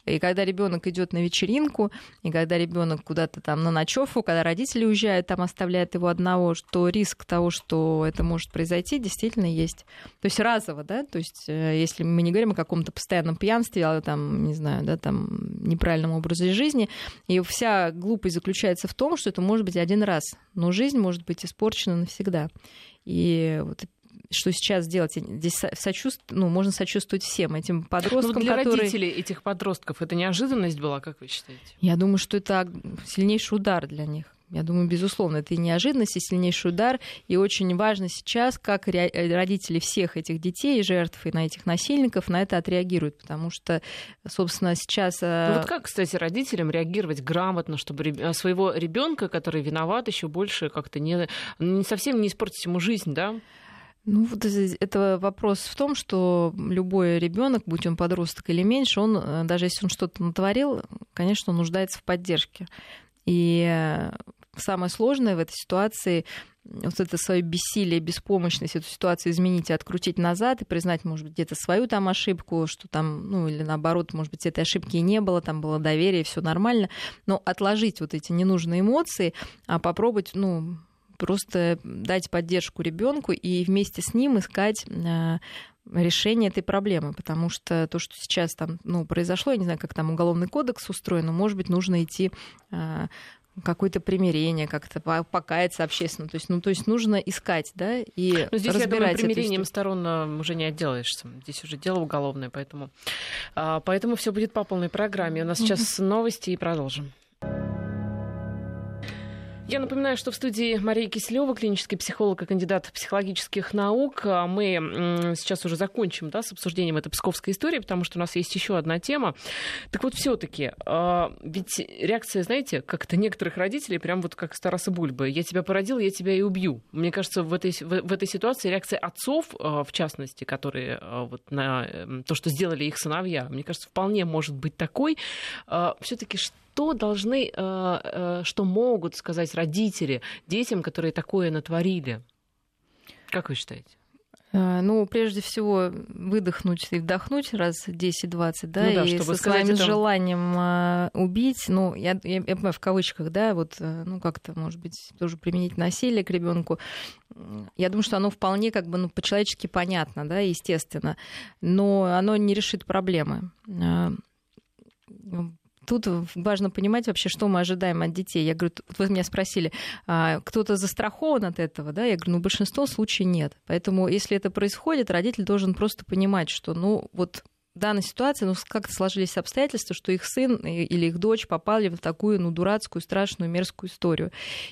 И когда ребенок идет на вечеринку, и когда ребенок куда-то там на ночевку, когда родители уезжают, там оставляют его одного, что риск того, что это может произойти, действительно есть. То есть разово, да, то есть э, если мы не говорим о каком-то постоянном пьянстве, а там, не знаю, да, там неправильном образе жизни, и вся глупость заключается в том, что это может быть один раз, но жизнь может быть испорчена навсегда. И вот что сейчас делать? Здесь сочувств... ну, можно сочувствовать всем этим подросткам, Но для которые... родителей этих подростков это неожиданность была, как вы считаете? Я думаю, что это сильнейший удар для них. Я думаю, безусловно, это и неожиданность, и сильнейший удар. И очень важно сейчас, как э, родители всех этих детей, жертв и на этих насильников на это отреагируют. Потому что, собственно, сейчас... Э, ну вот как, кстати, родителям реагировать грамотно, чтобы э, своего ребенка, который виноват, еще больше как-то не, не совсем не испортить ему жизнь, да? Ну, вот это вопрос в том, что любой ребенок, будь он подросток или меньше, он, э, даже если он что-то натворил, конечно, он нуждается в поддержке. И э, самое сложное в этой ситуации вот это свое бессилие, беспомощность, эту ситуацию изменить и открутить назад, и признать, может быть, где-то свою там ошибку, что там, ну, или наоборот, может быть, этой ошибки и не было, там было доверие, все нормально, но отложить вот эти ненужные эмоции, а попробовать, ну, просто дать поддержку ребенку и вместе с ним искать э, решение этой проблемы, потому что то, что сейчас там ну, произошло, я не знаю, как там уголовный кодекс устроен, но, может быть, нужно идти э, какое-то примирение, как-то покаяться общественно. То есть, ну, то есть нужно искать, да, и Но ну, здесь, разбирать я думаю, примирением сторон э, уже не отделаешься. Здесь уже дело уголовное, поэтому, а, поэтому все будет по полной программе. У нас сейчас новости и продолжим. Я напоминаю, что в студии Мария Киселева, клинический психолог и кандидат психологических наук. А мы сейчас уже закончим да, с обсуждением этой псковской истории, потому что у нас есть еще одна тема. Так вот, все-таки, а, ведь реакция, знаете, как-то некоторых родителей, прям вот как Стараса Бульбы. Я тебя породил, я тебя и убью. Мне кажется, в этой, в, в этой ситуации реакция отцов, а, в частности, которые вот на эм, то, что сделали их сыновья, мне кажется, вполне может быть такой. Все-таки что что должны, э, э, что могут сказать родители детям, которые такое натворили? Как вы считаете? Э, ну, прежде всего, выдохнуть и вдохнуть раз 10-20, да, ну, да и со своим это... желанием убить, ну, я, я, я понимаю, в кавычках, да, вот, ну, как-то, может быть, тоже применить насилие к ребенку. Я думаю, что оно вполне как бы, ну, по-человечески понятно, да, естественно, но оно не решит проблемы тут важно понимать вообще, что мы ожидаем от детей. Я говорю, вы меня спросили, а, кто-то застрахован от этого, да? Я говорю, ну, большинство случаев нет. Поэтому, если это происходит, родитель должен просто понимать, что, ну, вот данной ситуации ну, как-то сложились обстоятельства, что их сын или их дочь попали в такую ну, дурацкую, страшную, мерзкую историю.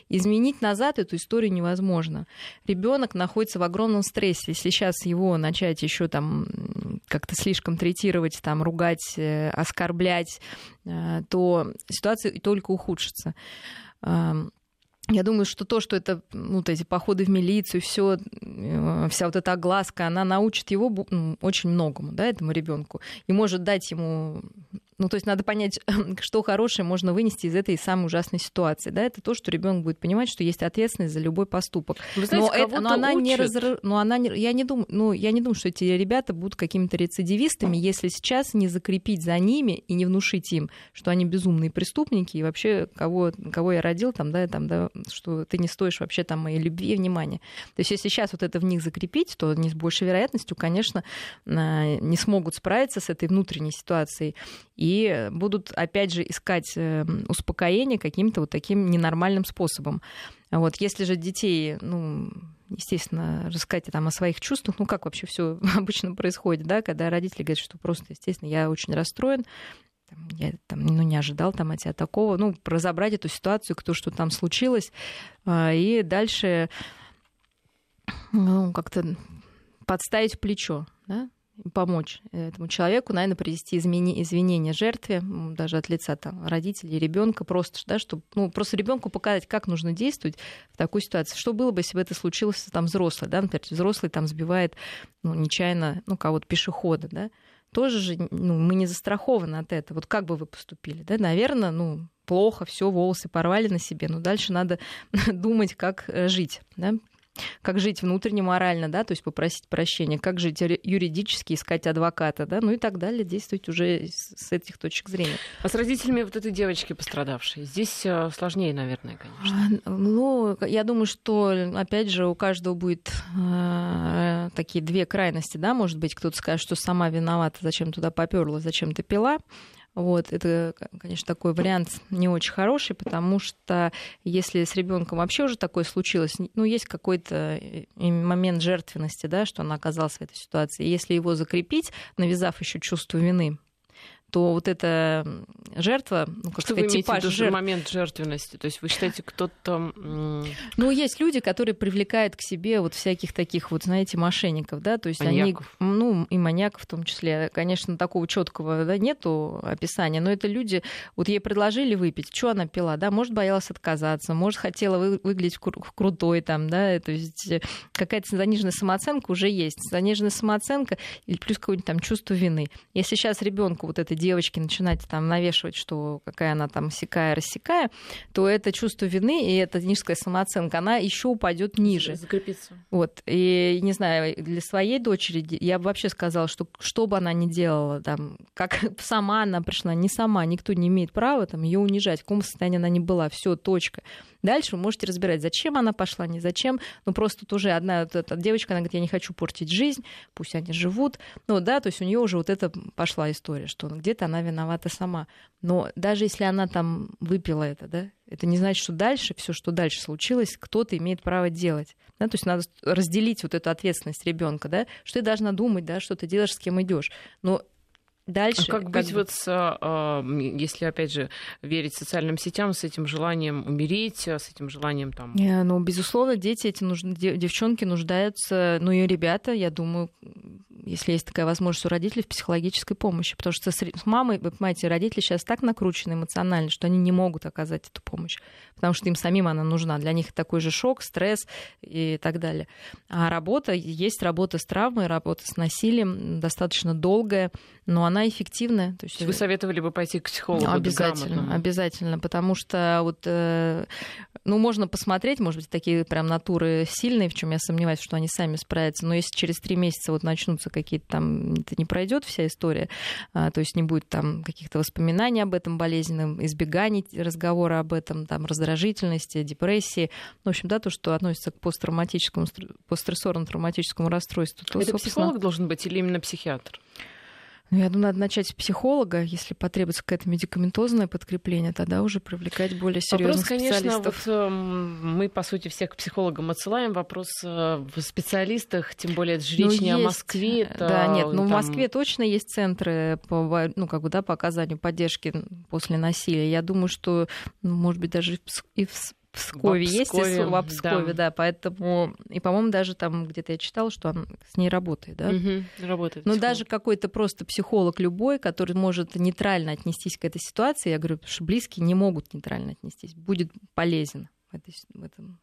Изменить назад эту историю невозможно. Ребенок находится в огромном стрессе. Если сейчас его начать еще там как-то слишком третировать, там, ругать, э, оскорблять, э, то ситуация только ухудшится. Я думаю, что то, что это ну, вот эти походы в милицию, все, э, вся вот эта огласка, она научит его очень многому, да, этому ребенку, и может дать ему ну, то есть надо понять, что хорошее можно вынести из этой самой ужасной ситуации. Да? Это то, что ребенок будет понимать, что есть ответственность за любой поступок. Вы знаете, но, это, но она учат. не разр... но она не... я не думаю, ну, я не думаю, что эти ребята будут какими-то рецидивистами, если сейчас не закрепить за ними и не внушить им, что они безумные преступники и вообще кого, кого я родил там, да, там, да, что ты не стоишь вообще там моей любви и внимания. То есть если сейчас вот это в них закрепить, то они с большей вероятностью, конечно, а, не смогут справиться с этой внутренней ситуацией и будут, опять же, искать э, успокоение каким-то вот таким ненормальным способом. Вот, если же детей, ну, естественно, рассказать там о своих чувствах, ну, как вообще все обычно происходит, да, когда родители говорят, что просто, естественно, я очень расстроен, я там, ну, не ожидал там от тебя такого, ну, разобрать эту ситуацию, кто что там случилось, а, и дальше ну, как-то подставить плечо, да, помочь этому человеку, наверное, привести измени, извинения жертве, даже от лица там, родителей, ребенка, просто, да, чтобы, ну, просто ребенку показать, как нужно действовать в такой ситуации. Что было бы, если бы это случилось там взрослый, да, например, взрослый там сбивает ну, нечаянно ну, кого-то пешехода, да, тоже же ну, мы не застрахованы от этого. Вот как бы вы поступили, да, наверное, ну, плохо, все, волосы порвали на себе, но дальше надо думать, как э, жить, да, как жить внутренне морально, да, то есть попросить прощения, как жить юридически, искать адвоката, да, ну и так далее, действовать уже с этих точек зрения. А с родителями вот этой девочки пострадавшей? Здесь э, сложнее, наверное, конечно. А, ну, я думаю, что, опять же, у каждого будет э, такие две крайности, да, может быть, кто-то скажет, что сама виновата, зачем туда поперла, зачем ты пила, вот, это, конечно, такой вариант не очень хороший, потому что если с ребенком вообще уже такое случилось, ну, есть какой-то э, момент жертвенности, да, что она оказалась в этой ситуации. Если его закрепить, навязав еще чувство вины, то вот эта жертва, ну, как что сказать, вы типаж жертв... момент жертвенности? То есть вы считаете, кто-то... Ну, есть люди, которые привлекают к себе вот всяких таких вот, знаете, мошенников, да, то есть маньяков. они, ну, и маньяков в том числе. Конечно, такого четкого да, нету описания, но это люди, вот ей предложили выпить, что она пила, да, может, боялась отказаться, может, хотела вы, выглядеть кру- крутой там, да, то есть какая-то заниженная самооценка уже есть. Заниженная самооценка или плюс какое-нибудь там чувство вины. Если сейчас ребенку вот это девочки начинать там навешивать, что какая она там сякая, рассекая, то это чувство вины и эта низкая самооценка, она еще упадет ниже. Закрепится. Вот. И не знаю, для своей дочери я бы вообще сказала, что что бы она ни делала, там, как сама она пришла, не сама, никто не имеет права там, ее унижать, в каком состоянии она не была, все, точка. Дальше вы можете разбирать, зачем она пошла, не зачем. Ну, просто тут уже одна вот эта девочка, она говорит, я не хочу портить жизнь, пусть они живут. Ну, да, то есть у нее уже вот это пошла история, что где-то она виновата сама. Но даже если она там выпила это, да, это не значит, что дальше, все, что дальше случилось, кто-то имеет право делать. Да? То есть надо разделить вот эту ответственность ребенка, да, что ты должна думать, да, что ты делаешь, с кем идешь. Но Дальше. А как быть как вот с, а, если опять же верить социальным сетям, с этим желанием умереть, с этим желанием там? Не, ну безусловно, дети эти нужны, девчонки нуждаются, ну и ребята, я думаю, если есть такая возможность у родителей, в психологической помощи. Потому что с мамой, вы понимаете, родители сейчас так накручены эмоционально, что они не могут оказать эту помощь, потому что им самим она нужна. Для них такой же шок, стресс и так далее. А работа, есть работа с травмой, работа с насилием, достаточно долгая, но она эффективная. То есть вы советовали бы пойти к психологу? Обязательно, обязательно, потому что вот, э, ну, можно посмотреть, может быть, такие прям натуры сильные, в чем я сомневаюсь, что они сами справятся, но если через три месяца вот начнутся какие-то там, это не пройдет вся история, а, то есть не будет там каких-то воспоминаний об этом болезненном, избеганий разговора об этом, там, раздражительности, депрессии, ну, в общем, да, то, что относится к посттравматическому, постстрессорно-травматическому расстройству. То, это собственно... психолог должен быть или именно психиатр? Ну, я думаю, надо начать с психолога. Если потребуется какое-то медикаментозное подкрепление, тогда уже привлекать более серьезных Вопрос, конечно, специалистов. вот э, мы, по сути, всех к психологам отсылаем. Вопрос э, в специалистах, тем более это же речь Ну, не о есть. Москве. Это, Да, нет, ну в Москве точно есть центры по, ну, как бы, да, по оказанию поддержки после насилия. Я думаю, что, ну, может быть, даже и в Пскове есть, Пскове, с- в Пскове, да. да. поэтому, и, по-моему, даже там где-то я читала, что он с ней работает, да. мгм, работает. Но психолог. даже какой-то просто психолог любой, который может нейтрально отнестись к этой ситуации, я говорю, что близкие не могут нейтрально отнестись, будет полезен в, этой в этом.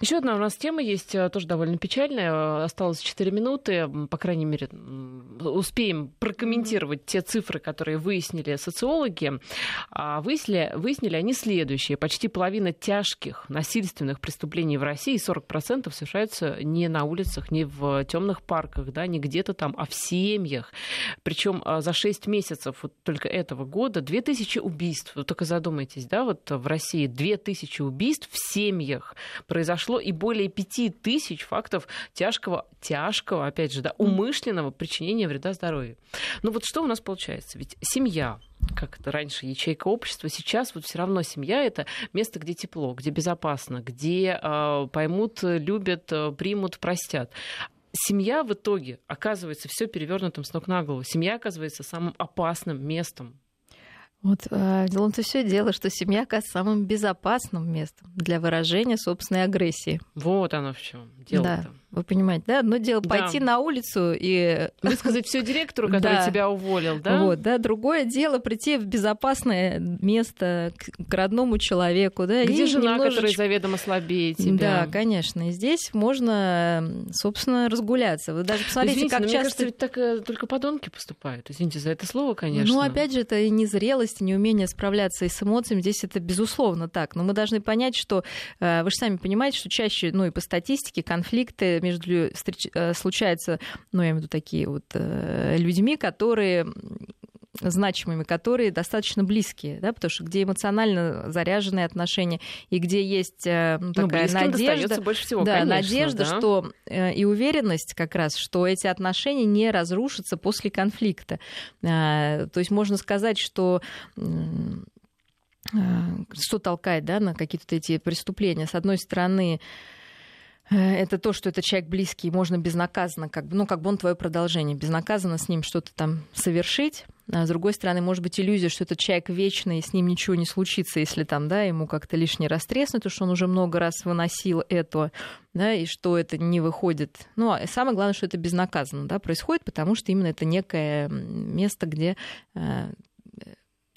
Еще одна у нас тема есть, э, тоже довольно печальная. Э, Осталось 4 минуты. По крайней мере, успеем прокомментировать те цифры, которые выяснили социологи. А Выяснили, выяснили они следующее. Почти половина тяжких насильственных преступлений в России, 40% совершаются не на улицах, не в темных парках, да, не где-то там, а в семьях. Причем за 6 месяцев вот только этого года 2000 убийств. Вы только задумайтесь, да, вот в России 2000 убийств в семьях произошло и более 5000 фактов тяжкого, тяжкого, опять же, да, умышленного причинения вреда здоровью. Ну вот что у нас получается? Ведь семья, как это раньше ячейка общества, сейчас вот все равно семья это место, где тепло, где безопасно, где э, поймут, любят, э, примут, простят. Семья в итоге оказывается все перевернутым с ног на голову. Семья оказывается самым опасным местом. Вот э, дело-то все дело, что семья оказывается самым безопасным местом для выражения собственной агрессии. Вот оно в чем дело-то. Да, вы понимаете, да? Одно дело Да. пойти на улицу и Высказать все директору, который Да. тебя уволил, да? Вот, да, другое дело прийти в безопасное место к, к родному человеку, да, Где и жена, которая заведомо слабее тебя? Да, конечно. И здесь можно, собственно, разгуляться. Вы даже посмотрите, Извините, как но мне часто... кажется, ведь так э, только подонки поступают. Извините за это слово, конечно. Ну, опять же, это и незрелость, и неумение справляться и с эмоциями. Здесь это безусловно так. Но мы должны понять, что э, вы же сами понимаете, что чаще, ну и по статистике, конфликты между встреч- э, случаются, ну, я имею в виду такие вот э, людьми, которые значимыми, которые достаточно близкие, да, потому что где эмоционально заряженные отношения и где есть э, ну, Ну, такая близким надежда, больше всего, да, конечно, надежда, да. что и уверенность как раз, что эти отношения не разрушатся после конфликта. То есть можно сказать, что что толкает да, на какие-то эти преступления. С одной стороны, это то, что этот человек близкий, можно безнаказанно, как бы, ну, как бы он твое продолжение, безнаказанно с ним что-то там совершить. А с другой стороны, может быть иллюзия, что этот человек вечный, и с ним ничего не случится, если там, да, ему как-то лишний раз треснуть, потому что он уже много раз выносил это, да, и что это не выходит. Ну, а самое главное, что это безнаказанно, да, происходит, потому что именно это некое место, где э,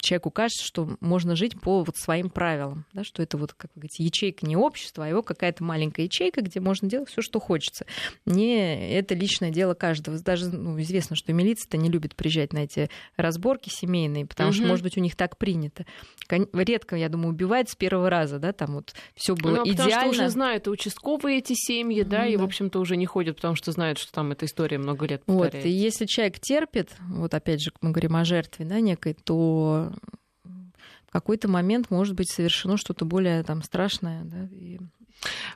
человеку кажется, что можно жить по вот своим правилам, да, что это вот, как вы говорите, ячейка не общества, а его какая-то маленькая ячейка, где можно делать все, что хочется. Не это личное дело каждого. Даже ну, известно, что милиция-то не любит приезжать на эти разборки семейные, потому что, Мгм. может быть, у них так принято. Редко, я думаю, убивают с первого раза, да, там вот все было Ну, а потому идеально. что уже знают и участковые эти семьи, да, Ну и, в да. общем-то, уже не ходят, потому что знают, что там эта история много лет Вот, повторяется. и если человек терпит, вот опять же, мы говорим о жертве, да, некой, то в какой-то момент может быть совершено что-то более там страшное, да, и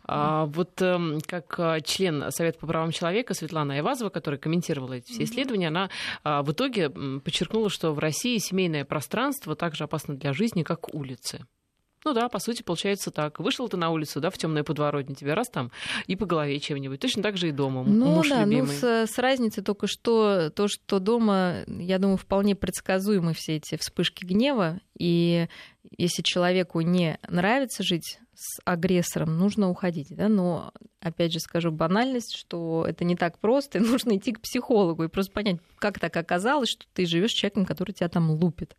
А, вот эм, как э, член Совета по правам человека Светлана Айвазова, которая комментировала эти все исследования, она а, в итоге подчеркнула, что в России семейное пространство так же опасно для жизни, как улицы. Ну да, по сути, получается так. Вышел ты на улицу, да, в темное подворотне, тебе раз там и по голове чем-нибудь. Точно так же и дома. Ну Муж да, любимый. ну с, с разницей только что то, что дома, я думаю, вполне предсказуемы все эти вспышки гнева, и если человеку не нравится жить с агрессором, нужно уходить, да, но опять же скажу банальность, что это не так просто, и нужно идти к психологу и просто понять, как так оказалось, что ты живешь с человеком, который тебя там лупит.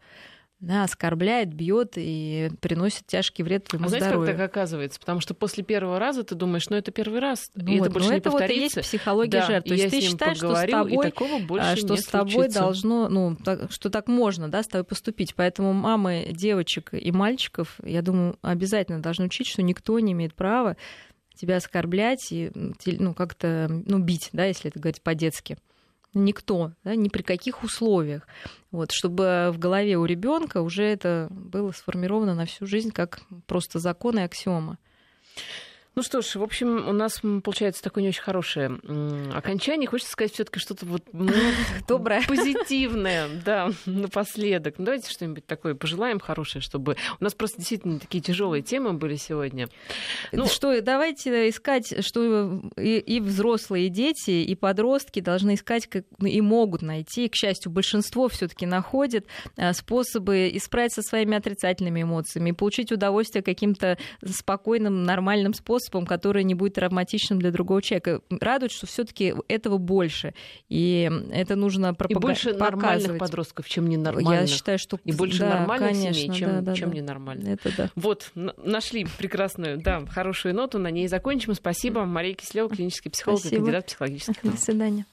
Да, оскорбляет, бьет и приносит тяжкий вред твоему А знаете, здоровью. как так оказывается? Потому что после первого раза ты думаешь, ну это первый раз, Ну и вот, это больше но не это вот и повторится. есть психология Да, жертвы. и То есть ты считаешь, что с тобой а, что с тобой случится. должно, ну, так- что так можно, да, с тобой поступить. Поэтому мамы девочек и мальчиков, я думаю, обязательно должны учить, что никто не имеет права тебя оскорблять и ну, как-то ну, бить, да, если это говорить по-детски. Никто, да, ни при каких условиях. Вот, чтобы в голове у ребенка уже это было сформировано на всю жизнь как просто закон и аксиома. Ну что ж, в общем, у нас получается такое не очень хорошее окончание. Хочется сказать все-таки что-то вот ну, доброе, позитивное, да, напоследок. Ну, давайте что-нибудь такое пожелаем хорошее, чтобы у нас просто действительно такие тяжелые темы были сегодня. Ну, что давайте искать, что и, и взрослые, и дети, и подростки должны искать как, и могут найти. К счастью, большинство все-таки находит а, способы исправиться со своими отрицательными эмоциями, получить удовольствие каким-то спокойным, нормальным способом способом, который не будет травматичным для другого человека. Радует, что все-таки этого больше. И это нужно пропаг... И больше нормальных подростков, чем ненормальных. Я считаю, что... И больше да, нормальных конечно, семей, чем, да, да, чем да. ненормальных. Это да. Вот, нашли прекрасную, да, хорошую ноту, на ней закончим. Спасибо. Мария Кислева, клинический психолог Спасибо. и кандидат психологических наук. До свидания.